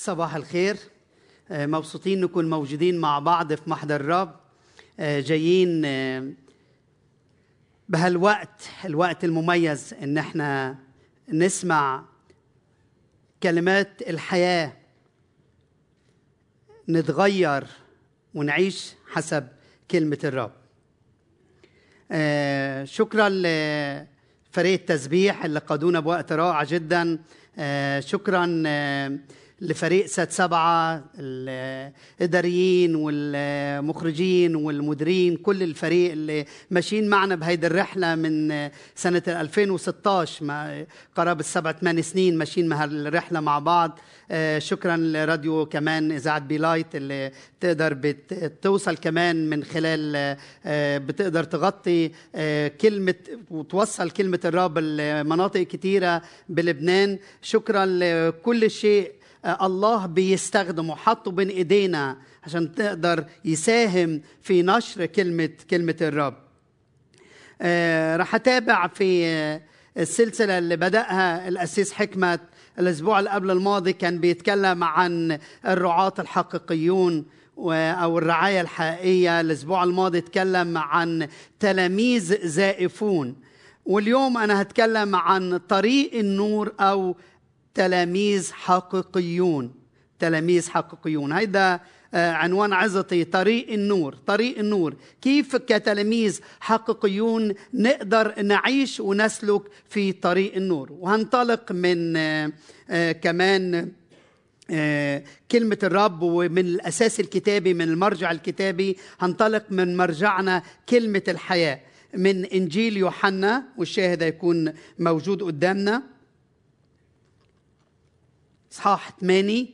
صباح الخير. آه، مبسوطين نكون موجودين مع بعض في محضر الرب. آه، جايين آه، بهالوقت الوقت المميز إن إحنا نسمع كلمات الحياة. نتغير ونعيش حسب كلمة الرب. شكرا لفريق التسبيح اللي قادونا بوقت رائع جدا. شكرا لفريق سات سبعة الإداريين والمخرجين والمديرين كل الفريق اللي ماشيين معنا بهيدي الرحلة من سنة 2016 ما قرابة سبع ثمان سنين ماشيين مع الرحلة مع بعض. آه، شكرا لراديو كمان إذاعة بيلايت اللي تقدر بتوصل كمان من خلال آه، بتقدر تغطي آه، كلمة وتوصل كلمة الرب لمناطق كتيرة بلبنان. شكرا لكل شيء الله بيستخدمه. حطه بين ايدينا عشان تقدر يساهم في نشر كلمه كلمة الرب. آه، رح أتابع في آه، السلسلة اللي بدأها الأسيس حكمت. الأسبوع اللي قبل الماضي كان بيتكلم عن الرعاة الحقيقيون أو الرعاية الحقيقية. الأسبوع الماضي اتكلم عن تلاميذ زائفون. واليوم أنا هتكلم عن طريق النور أو تلاميذ حقيقيون. تلاميذ حقيقيون. هيدا آه، عنوان عظتي طريق النور طريق النور. كيف كتلاميذ حقيقيون نقدر نعيش ونسلك في طريق النور؟ وهنطلق من آه، آه، كمان كلمة الرب ومن الأساس الكتابي من المرجع الكتابي. هنطلق من مرجعنا كلمة الحياة. من إنجيل يوحنا والشاهد هيكون موجود قدامنا. إصحاح 8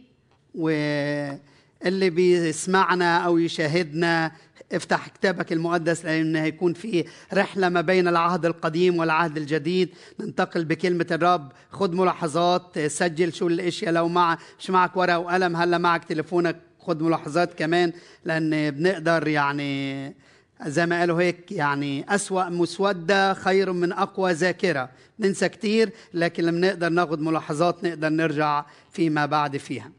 واللي بيسمعنا أو يشاهدنا افتح كتابك المقدس لأن هيكون في رحلة ما بين العهد القديم والعهد الجديد. ننتقل بكلمة الرب. خد ملاحظات سجل شو الأشياء لو مع مش معك ورقة وقلم هلا معك تليفونك خد ملاحظات كمان لأن بنقدر يعني زي ما قالوا هيك يعني أسوأ مسودة خير من أقوى ذاكرة. ننسى كتير لكن لما نقدر ناخد ملاحظات نقدر نرجع فيما بعد فيها.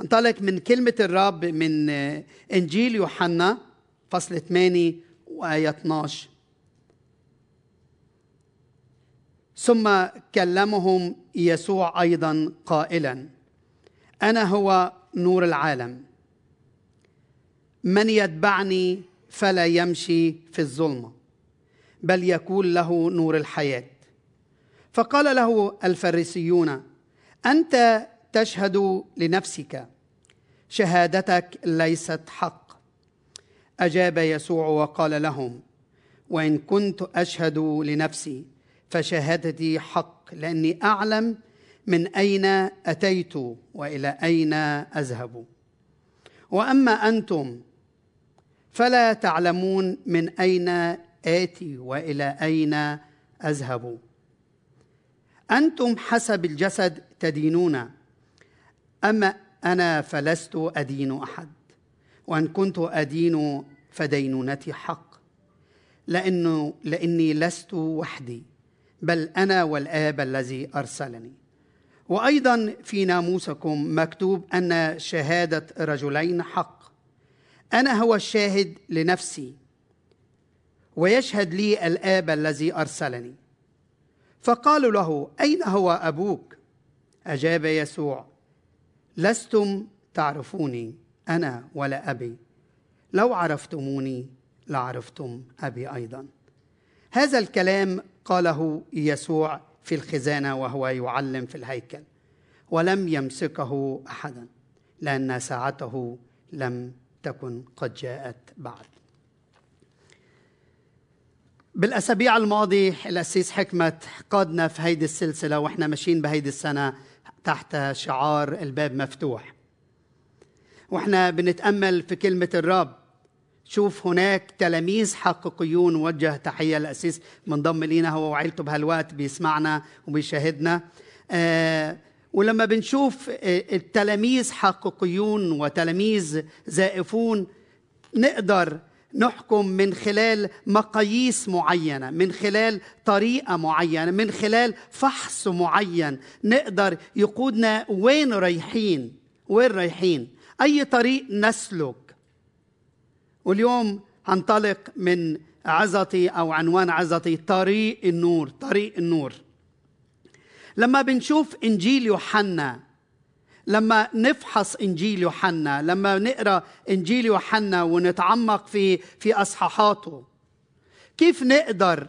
انطلق من كلمة الرب من آه، إنجيل يوحنا فصل 8 وآية 12 ثم كلمهم يسوع أيضا قائلا أنا هو نور العالم. من يتبعني فلا يمشي في الظلمة بل يكون له نور الحياة. فقال له الفريسيون أنت تشهد لنفسك شهادتك ليست حق. أجاب يسوع وقال لهم وإن كنت أشهد لنفسي فشهادتي حق لأني أعلم من أين أتيت وإلى أين أذهب. وأما أنتم فلا تعلمون من أين آتي وإلى أين أذهب. أنتم حسب الجسد تدينون اما أنا فلست أدين أحد؟ وإن كنت أدين فدينونتي حق. لأنه لإني لست وحدي بل أنا والآب الذي أرسلني. وأيضا في ناموسكم مكتوب أن شهادة رجلين حق. أنا هو الشاهد لنفسي ويشهد لي الآب الذي أرسلني. فقالوا له أين هو أبوك؟ أجاب يسوع لستم تعرفوني أنا ولا أبي. لو عرفتموني لعرفتم أبي أيضا. هذا الكلام قاله يسوع في الخزانة وهو يعلم في الهيكل ولم يمسكه احدا لأن ساعته لم تكن قد جاءت بعد. بالأسابيع الماضيه الاسيس حكمت قادنا في هيدي السلسلة وإحنا ماشيين بهيدي السنة تحت شعار الباب مفتوح. وإحنا بنتأمل في كلمة الرب. شوف هناك تلاميذ حقيقيون وجه تحية للاسيس منضم لينا هو وعيلته بهالوقت بيسمعنا وبيشاهدنا. آه ولما بنشوف آه، التلاميذ حقيقيون وتلاميذ زائفون نقدر نحكم من خلال مقاييس معينة من خلال طريقة معينة من خلال فحص معين نقدر يقودنا وين رايحين وين رايحين. أي طريق نسلك. واليوم هنطلق من عظتي أو عنوان عظتي طريق النور طريق النور. لما بنشوف إنجيل يوحنا لما نفحص إنجيل يوحنا لما نقرأ إنجيل يوحنا ونتعمق في في أصحاحاته كيف نقدر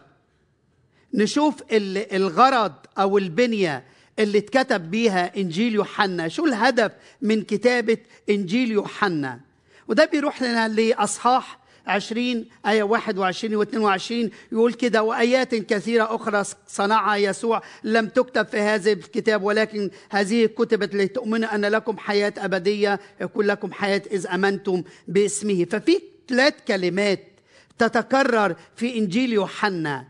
نشوف الغرض أو البنية اللي اتكتب بيها إنجيل يوحنا؟ شو الهدف من كتابة إنجيل يوحنا؟ وده بيروح لنا لأصحاح 20 آية 21 و 22 يقول كده وآيات كثيرة أخرى صنعها يسوع لم تكتب في هذا الكتاب ولكن هذه كتبت لتؤمنوا أن لكم حياة أبدية يكون لكم حياة إذ أمنتم باسمه. ففي ثلاث كلمات تتكرر في إنجيل يوحنا.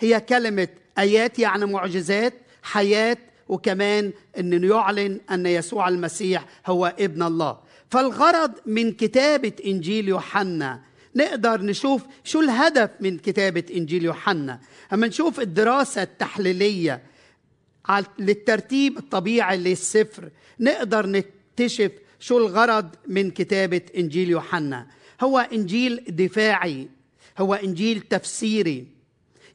هي كلمة آيات يعني معجزات حياة وكمان أن يعلن أن يسوع المسيح هو ابن الله. فالغرض من كتابة إنجيل يوحنا نقدر نشوف شو الهدف من كتابة إنجيل يوحنا. أما نشوف الدراسة التحليلية للترتيب الطبيعي للسفر نقدر نكتشف شو الغرض من كتابة إنجيل يوحنا. هو إنجيل دفاعي هو إنجيل تفسيري.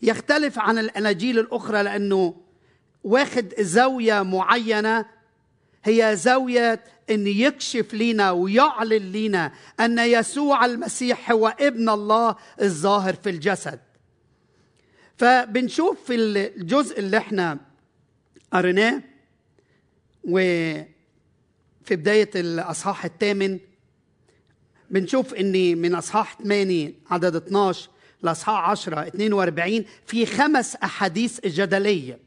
يختلف عن الأناجيل الأخرى لأنه واخد زاوية معينة هي زاوية إن يكشف لنا ويعلن لنا أن يسوع المسيح هو ابن الله الظاهر في الجسد. فبنشوف في الجزء اللي إحنا قريناه وفي بداية الأصحاح الثامن بنشوف إن من أصحاح 8 عدد 12 لأصحاح 10 42 في خمس أحاديث جدلية.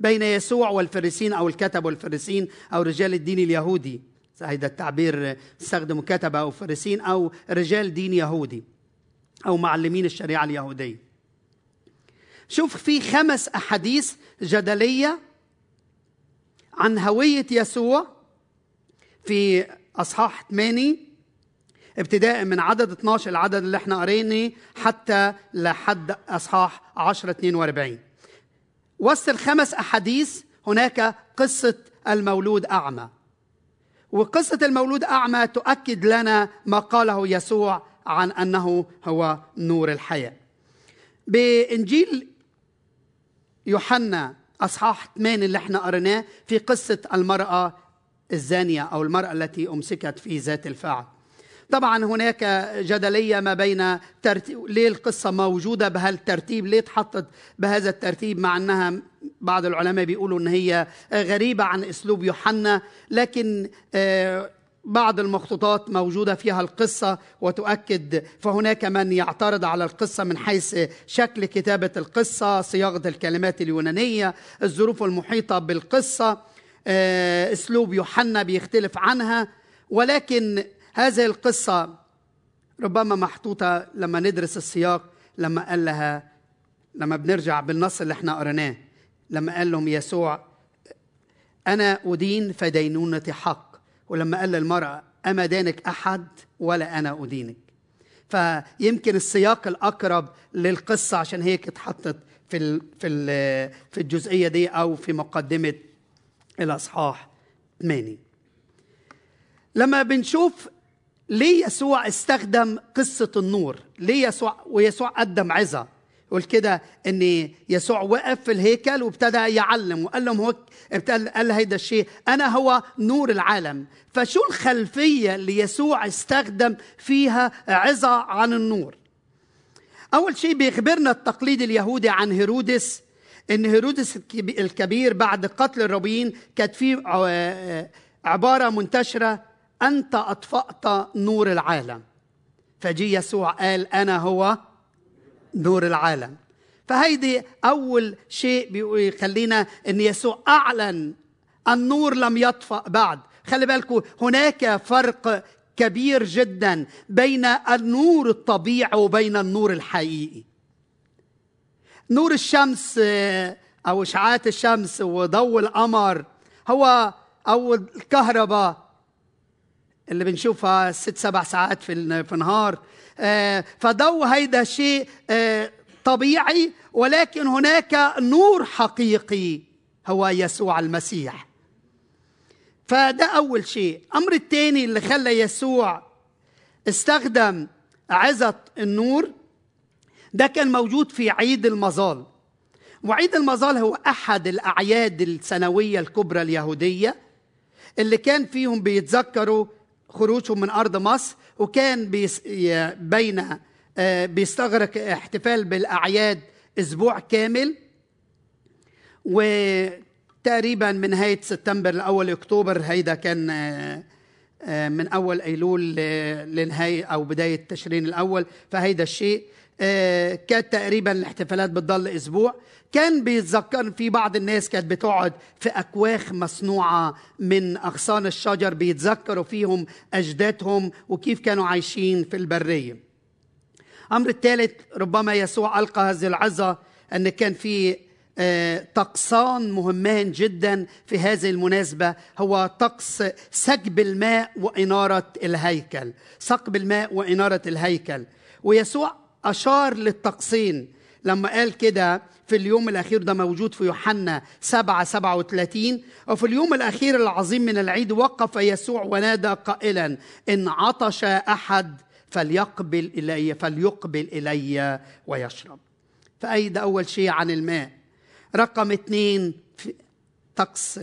بين يسوع والفريسين أو الكتب والفريسين أو رجال الدين اليهودي. هذا التعبير استخدموا كتبه أو فريسين أو رجال دين يهودي أو معلمين الشريعة اليهودية. شوف في خمس أحاديث جدلية عن هوية يسوع في أصحاح 8 ابتداء من عدد 12 العدد اللي إحنا قريناه حتى لحد أصحاح 10 42 وسط الخمس أحاديث هناك قصة المولود أعمى. وقصة المولود أعمى تؤكد لنا ما قاله يسوع عن أنه هو نور الحياة. بإنجيل يوحنا أصحاح 8 اللي إحنا قريناه في قصة المرأة الزانية أو المرأة التي أمسكت في ذات الفعل. طبعا هناك جدلية ما بين ترتيب ليه القصة موجودة بهالترتيب ليه اتحطت بهذا الترتيب مع أنها بعض العلماء بيقولوا إن هي غريبة عن أسلوب يوحنا. لكن آه، بعض المخطوطات موجودة فيها القصة وتؤكد فهناك من يعترض على القصة من حيث شكل كتابة القصة صياغة الكلمات اليونانية الظروف المحيطة بالقصة آه، أسلوب يوحنا بيختلف عنها. ولكن هذه القصة ربما محطوطة لما ندرس السياق لما قال لها لما بنرجع بالنص اللي إحنا قريناه لما قال لهم يسوع أنا أدين فدينونتي حق. ولما قال للمرأة أما دانك أحد ولا أنا أدينك. فيمكن السياق الأقرب للقصة عشان هيك اتحطت في في في الجزئية دي أو في مقدمة الأصحاح 8 لما بنشوف ليه يسوع استخدم قصة النور؟ ليه يسوع ويسوع قدم عظة؟ يقول كده إن يسوع وقف في الهيكل وابتدى يعلم وقال لهم هو قال هيدا الشيء أنا هو نور العالم. فشو الخلفية اللي يسوع استخدم فيها عظة عن النور؟ أول شيء بيخبرنا التقليد اليهودي عن هيرودس إن هيرودس الكبير بعد قتل الربيين كانت في عبارة منتشرة أنت أطفأت نور العالم. فجي يسوع قال أنا هو نور العالم. فهيدي أول شيء بيخلينا أن يسوع أعلن النور لم يطفأ بعد. خلي بالكم هناك فرق كبير جدا بين النور الطبيعي وبين النور الحقيقي. نور الشمس أو إشعاعات الشمس وضوء القمر هو أو الكهرباء اللي بنشوفها ست سبع ساعات في النهار آه، فضو هيدا شيء آه، طبيعي ولكن هناك نور حقيقي هو يسوع المسيح. فده أول شيء. أمر الثاني اللي خلى يسوع استخدم عظة النور ده كان موجود في عيد المظال. وعيد المظال هو أحد الأعياد السنوية الكبرى اليهودية اللي كان فيهم بيتذكروا خروجهم من أرض مصر وكان بين آه، بيستغرق احتفال بالأعياد أسبوع كامل. وتقريبا من نهاية سبتمبر لأول أكتوبر هيدا كان آه، آه، من أول أيلول لنهاية أو بداية تشرين الأول. فهيدا الشيء. كانت تقريبا الاحتفالات بتضل أسبوع. كان بيتذكر في بعض الناس كانت بتقعد في أكواخ مصنوعة من أغصان الشجر بيتذكروا فيهم أجدادهم وكيف كانوا عايشين في البرية. أمر الثالث ربما يسوع ألقى هذه العظة أن كان في آه، طقسان مهمان جدا في هذه المناسبة. هو طقس سكب الماء وإنارة الهيكل. سكب الماء وإنارة الهيكل. ويسوع أشار للطقسين لما قال كده في اليوم الأخير ده موجود في يوحنا 7 37 وفي اليوم الأخير العظيم من العيد وقف يسوع ونادى قائلا إن عطش أحد فليقبل إلي فليقبل إلي ويشرب. فأي ده أول شيء عن الماء. رقم اثنين في طقس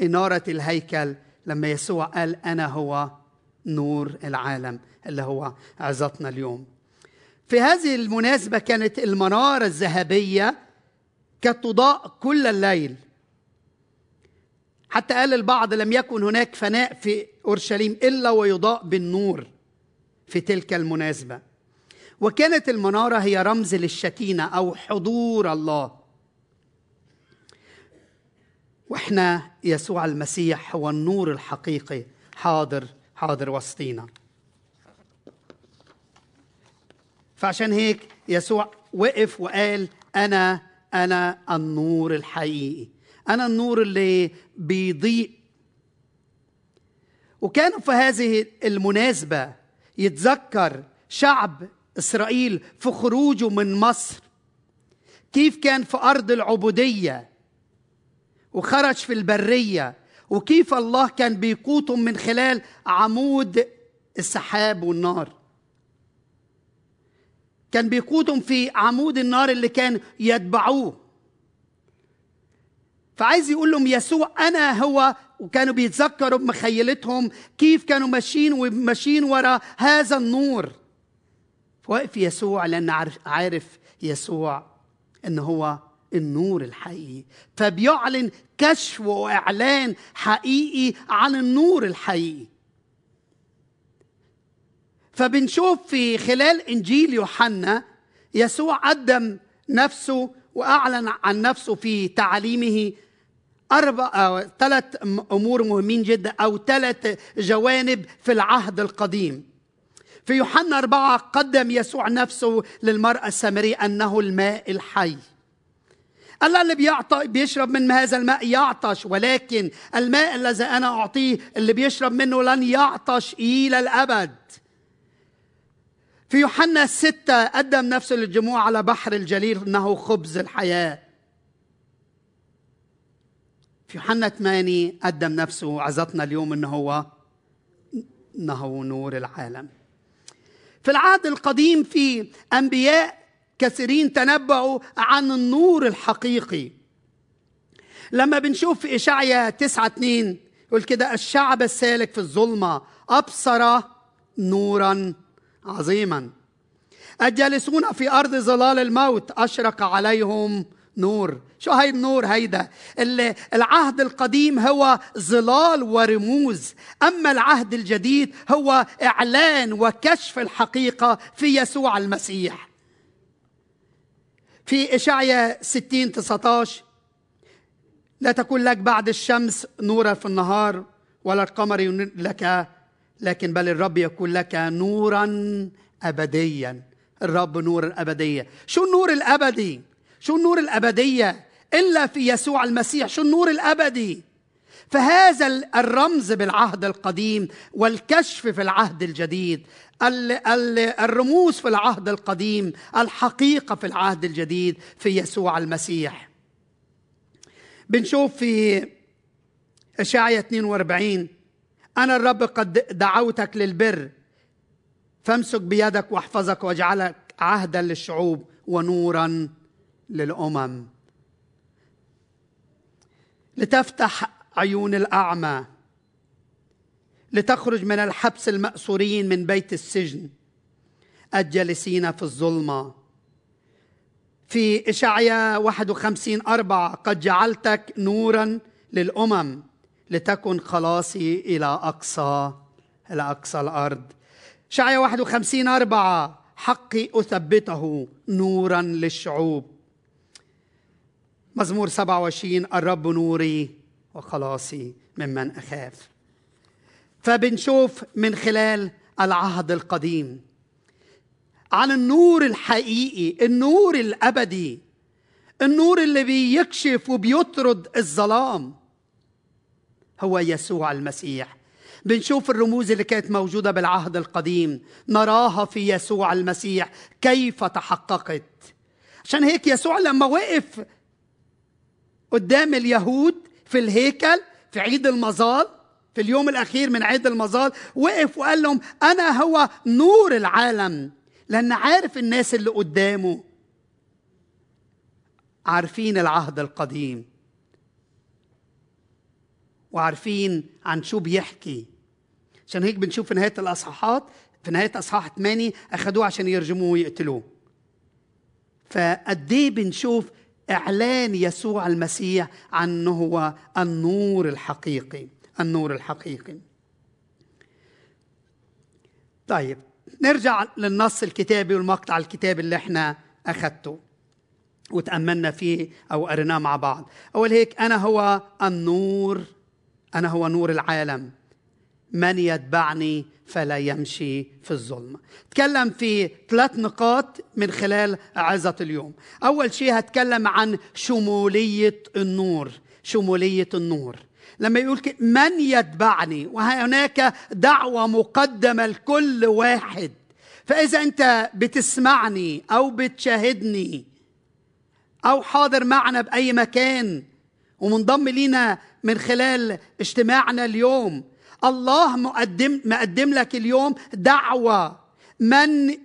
إنارة الهيكل لما يسوع قال أنا هو نور العالم اللي هو عظتنا اليوم. في هذه المناسبة كانت المنارة الذهبية كتضاء كل الليل. حتى قال البعض لم يكن هناك فناء في أورشليم إلا ويضاء بالنور في تلك المناسبة. وكانت المنارة هي رمز للشكينة أو حضور الله. وإحنا يسوع المسيح هو النور الحقيقي حاضر حاضر وسطينا. فعشان هيك يسوع وقف وقال أنا أنا النور الحقيقي. أنا النور اللي بيضيء. وكانوا في هذه المناسبة يتذكر شعب إسرائيل في خروجه من مصر. كيف كان في أرض العبودية وخرج في البرية وكيف الله كان بيقوتهم من خلال عمود السحاب والنار. كان بيقودهم في عمود النار اللي كان يتبعوه. فعايز يقول لهم يسوع أنا هو. وكانوا بيتذكروا بمخيلتهم كيف كانوا ماشيين وماشيين ورا هذا النور. واقف يسوع لأن عارف يسوع إن هو النور الحقيقي. فبيعلن كشف وإعلان حقيقي عن النور الحقيقي. فبنشوف في خلال إنجيل يوحنا يسوع قدم نفسه وأعلن عن نفسه في تعليمه أربع أو ثلاث أمور مهمين جدا أو ثلاث جوانب في العهد القديم. في يوحنا أربعة قدم يسوع نفسه للمرأة السامرية أنه الماء الحي. الله اللي بيعطى بيشرب من هذا الماء يعطش ولكن الماء الذي أنا أعطيه اللي بيشرب منه لن يعطش إلى الأبد. في يوحنا ستة قدم نفسه للجموع على بحر الجليل إنه خبز الحياة. في يوحنا 8 قدم نفسه وعظتنا اليوم إنه هو إنه نور العالم. في العهد القديم في أنبياء كثيرين تنبأوا عن النور الحقيقي. لما بنشوف في إشعيا 9 2 يقول كده الشعب السالك في الظلمة أبصر نورا عظيما. الجالسون في أرض ظلال الموت أشرق عليهم نور. شو هاي النور هيدا؟ العهد القديم هو ظلال ورموز. أما العهد الجديد هو إعلان وكشف الحقيقة في يسوع المسيح. في إشعيا 60 19 لا تكون لك بعد الشمس نورا في النهار ولا القمر لك لكن بل الرب يكون لك نورا أبديا. الرب نور الأبدية شو النور الأبدي؟ شو النور الأبدية؟ إلا في يسوع المسيح. شو النور الأبدي؟ فهذا الرمز بالعهد القديم والكشف في العهد الجديد. الرموز في العهد القديم الحقيقة في العهد الجديد في يسوع المسيح. بنشوف في إشعيا 42 أنا الرب قد دعوتك للبر. فامسك بيدك واحفظك واجعلك عهدا للشعوب ونورا للأمم. لتفتح عيون الأعمى. لتخرج من الحبس المأسورين من بيت السجن. الجالسين في الظلمة. في إشعيا 51 أربعة قد جعلتك نورا للأمم. لتكن خلاصي إلى أقصى إلى أقصى الأرض. إشعيا 51 أربعة. حقي أثبته نورا للشعوب. مزمور 27 الرب نوري وخلاصي ممن أخاف. فبنشوف من خلال العهد القديم عن النور الحقيقي النور الأبدي النور اللي بيكشف وبيطرد الظلام. هو يسوع المسيح. بنشوف الرموز اللي كانت موجودة بالعهد القديم. نراها في يسوع المسيح. كيف تحققت؟ عشان هيك يسوع لما وقف قدام اليهود في الهيكل في عيد المظال في اليوم الأخير من عيد المظال وقف وقال لهم أنا هو نور العالم. لأن عارف الناس اللي قدامه. عارفين العهد القديم. وعارفين عن شو بيحكي. عشان هيك بنشوف في نهاية الأصحاحات في نهاية أصحاح 8 أخذوه عشان يرجموه ويقتلوه. فقد إيه بنشوف إعلان يسوع المسيح عنه هو النور الحقيقي النور الحقيقي. طيب نرجع للنص الكتابي والمقطع الكتابي اللي إحنا أخذته وتأملنا فيه أو قريناه مع بعض. أول هيك أنا هو النور أنا هو نور العالم. من يتبعني فلا يمشي في الظلمة تكلم في ثلاث نقاط من خلال عظة اليوم. أول شيء هتكلم عن شمولية النور شمولية النور. لما يقول من يتبعني؟ وهناك دعوة مقدمة لكل واحد. فإذا أنت بتسمعني أو بتشاهدني أو حاضر معنا بأي مكان ومنضم لينا من خلال اجتماعنا اليوم. الله مقدم مقدم لك اليوم دعوة. من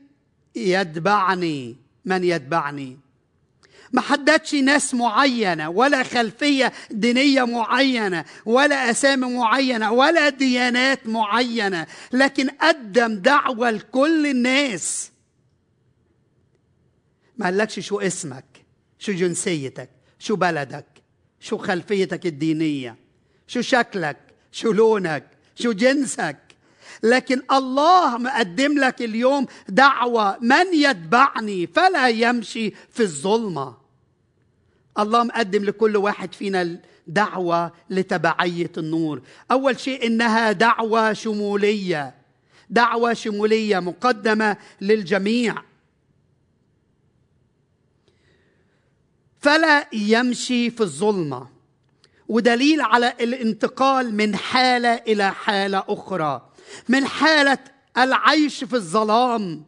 يتبعني؟ من يتبعني. ما حددش ناس معينة ولا خلفية دينية معينة ولا أسامي معينة ولا ديانات معينة. لكن قدم دعوة لكل الناس. ما قالكش شو اسمك شو جنسيتك شو بلدك. شو خلفيتك الدينية؟ شو شكلك؟ شو لونك؟ شو جنسك؟ لكن الله مقدم لك اليوم دعوة من يتبعني فلا يمشي في الظلمة. الله مقدم لكل واحد فينا دعوة لتبعية النور. أول شيء إنها دعوة شمولية. دعوة شمولية مقدمة للجميع. فلا يمشي في الظلمة. ودليل على الانتقال من حالة إلى حالة أخرى. من حالة العيش في الظلام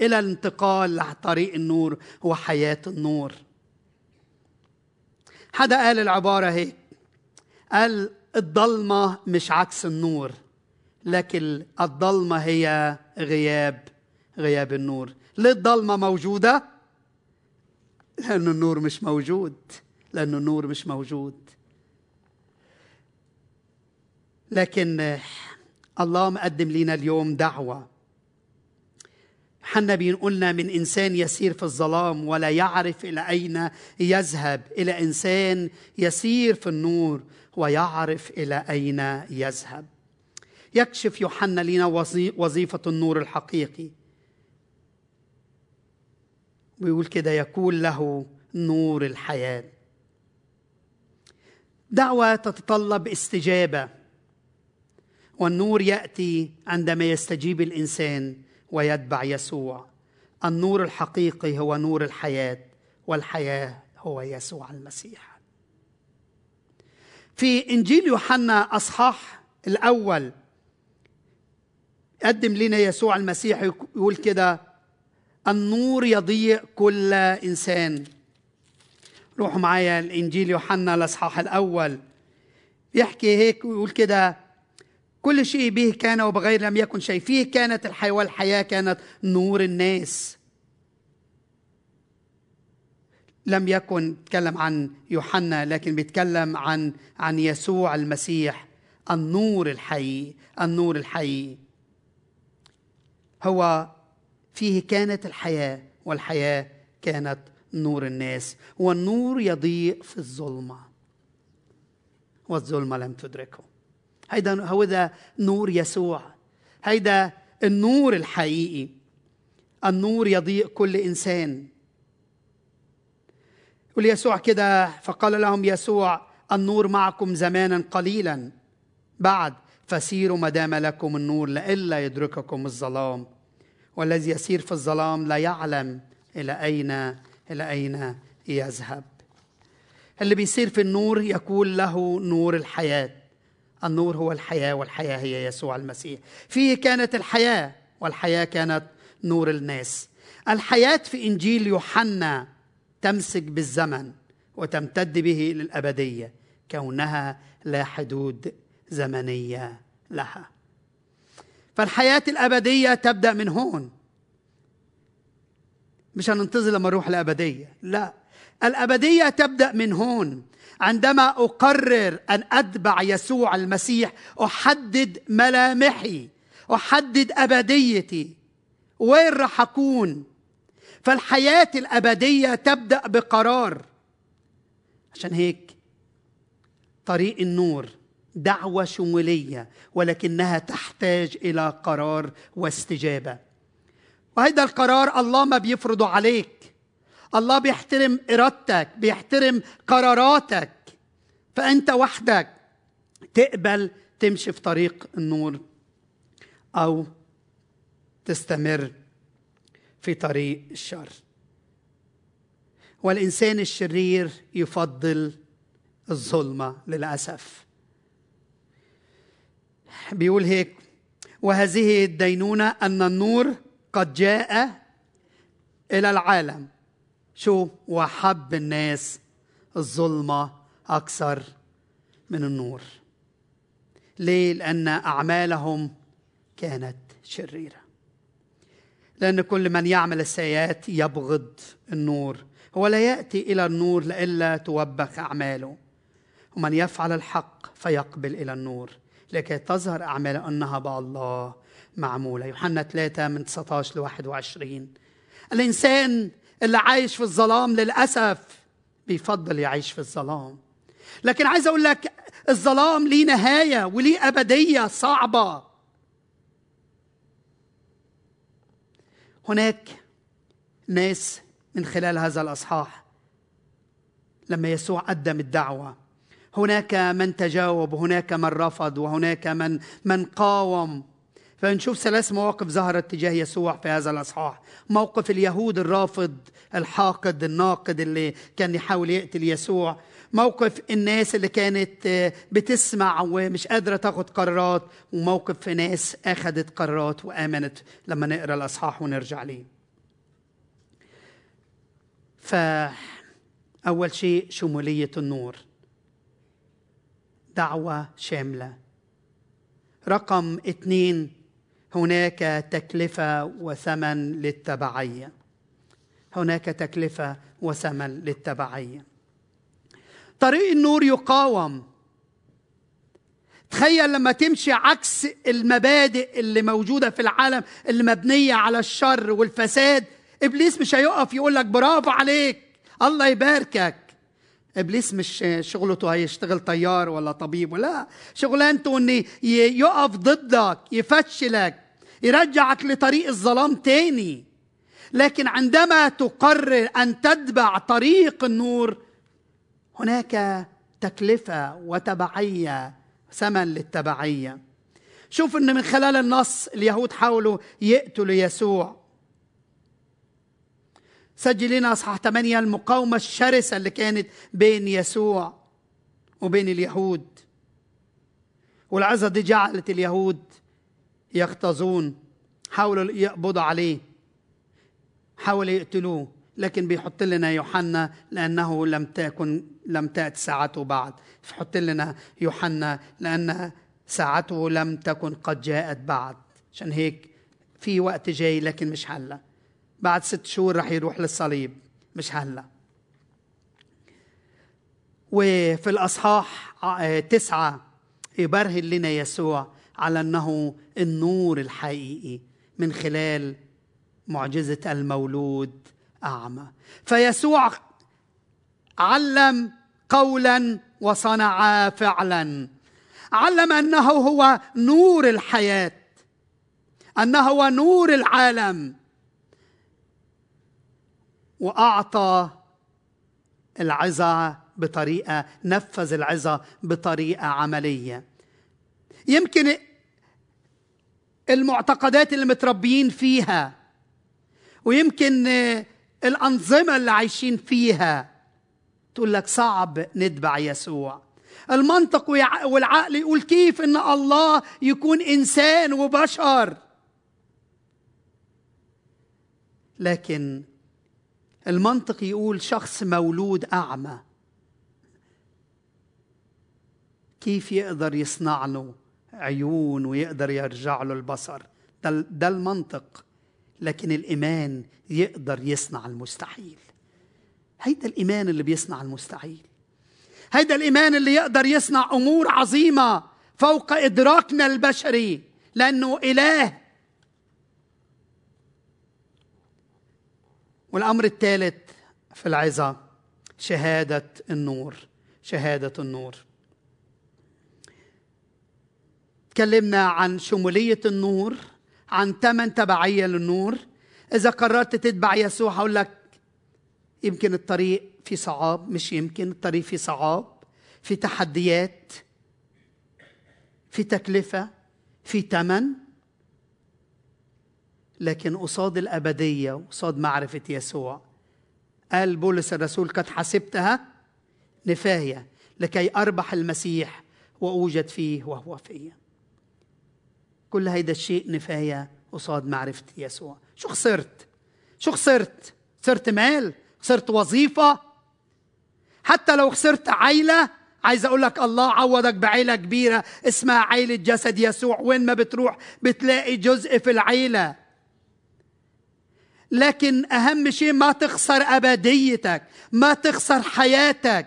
إلى الانتقال لطريق النور وحياة النور. حدا قال العبارة هيك؟ قال الضلمة مش عكس النور لكن الضلمة هي غياب غياب النور. ليه الضلمة موجودة؟ لأن النور مش موجود لأن النور مش موجود. لكن الله مقدم لنا اليوم دعوة. حنا بينقلنا من إنسان يسير في الظلام ولا يعرف إلى أين يذهب. إلى إنسان يسير في النور ويعرف إلى أين يذهب. يكشف يوحنا لنا وظيفة النور الحقيقي. ويقول كده يكون له نور الحياة. دعوة تتطلب استجابة والنور يأتي عندما يستجيب الإنسان ويتبع يسوع. النور الحقيقي هو نور الحياة والحياة هو يسوع المسيح. في إنجيل يوحنا أصحاح الأول قدم لنا يسوع المسيح يقول كده النور يضيء كل إنسان. روحوا معايا الإنجيل يوحنا الاصحاح الأول. يحكي هيك ويقول كده كل شيء به كان وبغير لم يكن شيء. فيه كانت الحياة والحياة كانت نور الناس. لم يكن يتكلم عن يوحنا لكن بيتكلم عن عن يسوع المسيح النور الحي النور الحي. هو فيه كانت الحياة والحياة كانت نور الناس والنور يضيء في الظلمة. والظلمة لم تدركه. هيدا هو ده نور يسوع. هيدا النور الحقيقي. النور يضيء كل إنسان. يقول يسوع كده فقال لهم يسوع النور معكم زمانا قليلا. بعد فسيروا ما دام لكم النور لئلا يدرككم الظلام. والذي يسير في الظلام لا يعلم إلى اين إلى أين يذهب. اللي بيسير في النور يكون له نور الحياة. النور هو الحياة والحياة هي يسوع المسيح. فيه كانت الحياة والحياة كانت نور الناس. الحياة في إنجيل يوحنا تمسك بالزمن وتمتد به للأبدية كونها لا حدود زمنية لها. فالحياة الأبدية تبدأ من هون. مش هننتظر لما نروح الأبدية لا. الأبدية تبدأ من هون. عندما أقرر أن أتبع يسوع المسيح أحدد ملامحي أحدد أبديتي. وين راح أكون؟ فالحياة الأبدية تبدأ بقرار. عشان هيك طريق النور دعوة شمولية ولكنها تحتاج إلى قرار واستجابة. وهذا القرار الله ما بيفرضه عليك. الله بيحترم إرادتك بيحترم قراراتك. فأنت وحدك تقبل تمشي في طريق النور أو تستمر في طريق الشر. والإنسان الشرير يفضل الظلمة للأسف. بيقول هيك وهذه الدينونة أن النور قد جاء إلى العالم. شو؟ وحب الناس الظلمة أكثر من النور. ليه؟ لأن أعمالهم كانت شريرة. لأن كل من يعمل السيئات يبغض النور. هو لا يأتي إلى النور لئلا توبخ أعماله. ومن يفعل الحق فيقبل إلى النور. لكي تظهر اعماله أنها بالله معمولة. يوحنا 3 من 19 ل 21 الإنسان اللي عايش في الظلام للأسف بيفضل يعيش في الظلام. لكن عايز أقول لك الظلام ليه نهاية وليه أبدية صعبة. هناك ناس من خلال هذا الأصحاح لما يسوع قدم الدعوة هناك من تجاوب وهناك من رفض وهناك من من قاوم. فنشوف ثلاث مواقف ظهرت تجاه يسوع في هذا الأصحاح. موقف اليهود الرافض الحاقد الناقد اللي كان يحاول يقتل يسوع. موقف الناس اللي كانت بتسمع ومش قادرة تاخد قرارات. وموقف ناس أخذت قرارات وآمنت. لما نقرأ الأصحاح ونرجع ليه. فأول شيء شمولية النور. دعوة شاملة. رقم اثنين هناك تكلفة وثمن للتبعية. هناك تكلفة وثمن للتبعية. طريق النور يقاوم. تخيل لما تمشي عكس المبادئ اللي موجودة في العالم اللي مبنية على الشر والفساد إبليس مش هيقف يقول لك برافو عليك الله يباركك. إبليس مش شغلته هيشتغل طيار ولا طبيب ولا شغلانته إنه يقف ضدك يفشلك يرجعك لطريق الظلام تاني. لكن عندما تقرر أن تتبع طريق النور هناك تكلفة وتبعية ثمن للتبعية. شوف إن من خلال النص اليهود حاولوا يقتلوا يسوع. سجل لنا أصحاح 8 المقاومة الشرسة اللي كانت بين يسوع وبين اليهود. والعظة دي جعلت اليهود يغتاظون حاولوا يقبضوا عليه حاولوا يقتلوه لكن بيحط لنا يوحنا لأنه لم تكن لم تاتي ساعته بعد. فحط لنا يوحنا لأن ساعته لم تكن قد جاءت بعد. عشان هيك في وقت جاي لكن مش هلأ. بعد ست شهور رح يروح للصليب مش هلا. وفي الأصحاح تسعة يبرهن لنا يسوع على أنه النور الحقيقي من خلال معجزة المولود أعمى. فيسوع علم قولا وصنع فعلا. علم أنه هو نور الحياة أنه هو نور العالم. وأعطى العظة بطريقة نفذ العظة بطريقة عملية. يمكن المعتقدات اللي متربيين فيها ويمكن الأنظمة اللي عايشين فيها تقول لك صعب نتبع يسوع. المنطق والعقل يقول كيف إن الله يكون إنسان وبشر. لكن المنطق يقول شخص مولود أعمى. كيف يقدر يصنع له عيون ويقدر يرجع له البصر؟ ده, المنطق. لكن الإيمان يقدر يصنع المستحيل. هيدا الإيمان اللي بيصنع المستحيل. هيدا الإيمان اللي يقدر يصنع أمور عظيمة فوق إدراكنا البشري. لأنه إله والأمر الثالث في العظه شهادة النور شهادة النور. تكلمنا عن شمولية النور عن ثمن تبعية للنور. إذا قررت تتبع يسوع هقول لك يمكن الطريق في صعاب مش يمكن الطريق في صعاب في تحديات في تكلفة في ثمن. لكن قصاد الأبدية وقصاد معرفة يسوع. قال بولس الرسول قد حسبتها نفايه لكي أربح المسيح وأوجد فيه وهو فيا. كل هيدا الشيء نفايه قصاد معرفة يسوع. شو خسرت؟ شو خسرت؟ خسرت مال؟ خسرت وظيفة؟ حتى لو خسرت عيلة عايز أقول لك الله عوضك بعيلة كبيرة. اسمها عيلة جسد يسوع. وين ما بتروح بتلاقي جزء في العيلة. لكن أهم شيء ما تخسر أبديتك ما تخسر حياتك.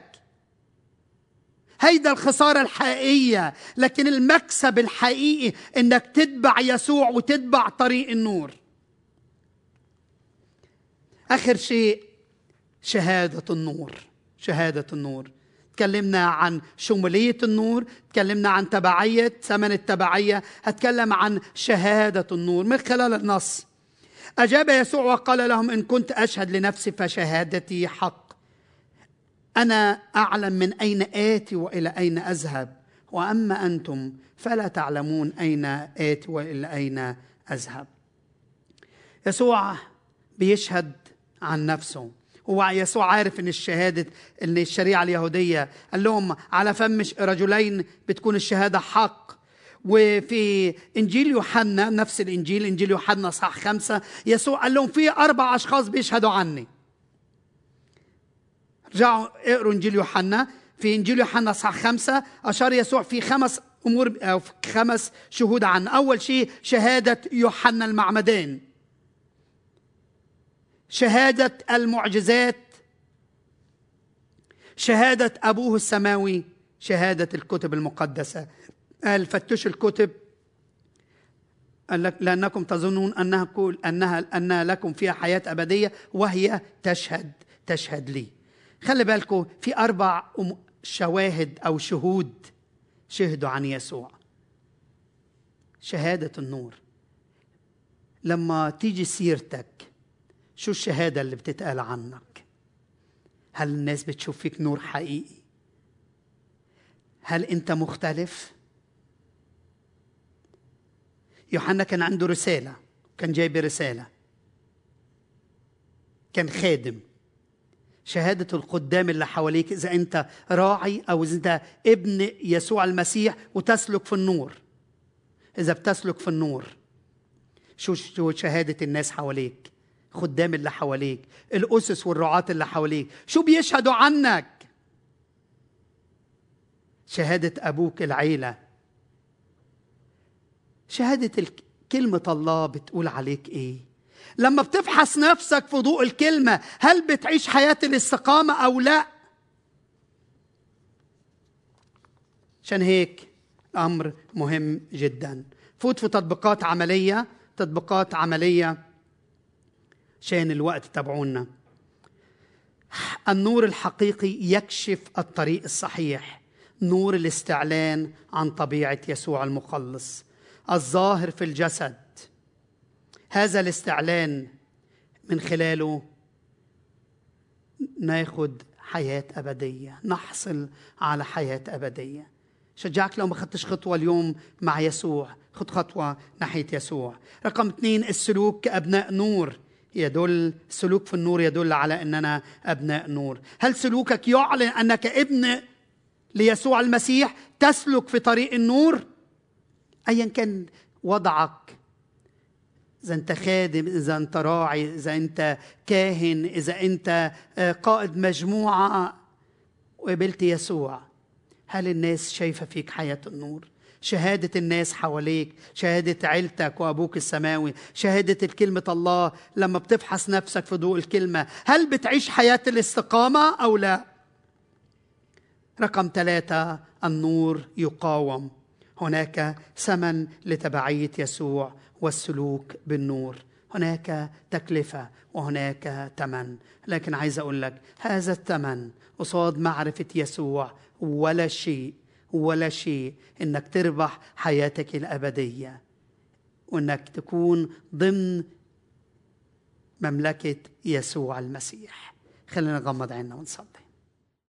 هيدا الخسارة الحقيقية لكن المكسب الحقيقي إنك تتبع يسوع وتتبع طريق النور. آخر شيء شهادة النور شهادة النور. تكلمنا عن شمولية النور تكلمنا عن تبعية ثمن التبعية هتكلم عن شهادة النور. من خلال النص أجاب يسوع وقال لهم إن كنت أشهد لنفسي فشهادتي حق. أنا أعلم من أين آتي وإلى أين أذهب. وأما أنتم فلا تعلمون أين آتي وإلى أين أذهب. يسوع بيشهد عن نفسه. هو يسوع عارف إن الشهادة إن الشريعة اليهودية قال لهم على فم رجلين بتكون الشهادة حق وفي إنجيل يوحنا نفس الإنجيل إنجيل يوحنا صح خمسة يسوع قال لهم في أربع أشخاص بيشهدوا عني. رجعوا اقروا إنجيل يوحنا. في إنجيل يوحنا صح خمسة أشار يسوع في خمس أمور أو خمس شهود عن أول شيء شهادة يوحنا المعمدان شهادة المعجزات. شهادة أبوه السماوي. شهادة الكتب المقدسة. قال فتشوا الكتب قال لك لأنكم تظنون أنها كل انها أن لكم فيها حياة أبدية وهي تشهد تشهد لي. خلي بالكم في أربع شواهد أو شهود شهدوا عن يسوع. شهادة النور. لما تيجي سيرتك شو الشهادة اللي بتتقال عنك؟ هل الناس بتشوف فيك نور حقيقي؟ هل أنت مختلف؟ يوحنا كان عنده رسالة كان جايب رسالة. كان خادم. شهادة القدام اللي حواليك إذا أنت راعي أو إذا أنت ابن يسوع المسيح وتسلك في النور. إذا بتسلك في النور. شو شو شهادة الناس حواليك خدام اللي حواليك الأسس والرعاة اللي حواليك. شو بيشهدوا عنك؟ شهادة أبوك العيلة. شهادة كلمة الله بتقول عليك إيه؟ لما بتفحص نفسك في ضوء الكلمة هل بتعيش حياة الاستقامة أو لا؟ عشان هيك أمر مهم جدا. فوت في تطبيقات عملية تطبيقات عملية عشان الوقت تبعونا. النور الحقيقي يكشف الطريق الصحيح. نور الاستعلان عن طبيعة يسوع المخلص. الظاهر في الجسد. هذا الاستعلان من خلاله ناخد حياة أبدية نحصل على حياة أبدية. شجعك لو ما خدتش خطوة اليوم مع يسوع. خد خطوة ناحية يسوع. رقم اثنين السلوك كأبناء نور. يدل السلوك في النور يدل على أننا أبناء نور. هل سلوكك يعلن أنك ابن ليسوع المسيح؟ تسلك في طريق النور؟ أيا كان وضعك. إذا أنت خادم إذا أنت راعي إذا أنت كاهن إذا أنت آه، قائد مجموعة. وقبلت يسوع. هل الناس شايفة فيك حياة النور؟ شهادة الناس حواليك شهادة عيلتك وأبوك السماوي شهادة الكلمة الله لما بتفحص نفسك في ضوء الكلمة. هل بتعيش حياة الاستقامة أو لا؟ رقم ثلاثة النور يقاوم. هناك ثمن لتبعية يسوع والسلوك بالنور. هناك تكلفة وهناك ثمن لكن عايز أقول لك هذا الثمن قصاد معرفة يسوع ولا شيء ولا شيء إنك تربح حياتك الأبدية وإنك تكون ضمن مملكة يسوع المسيح. خلينا نغمض عيننا ونصلي.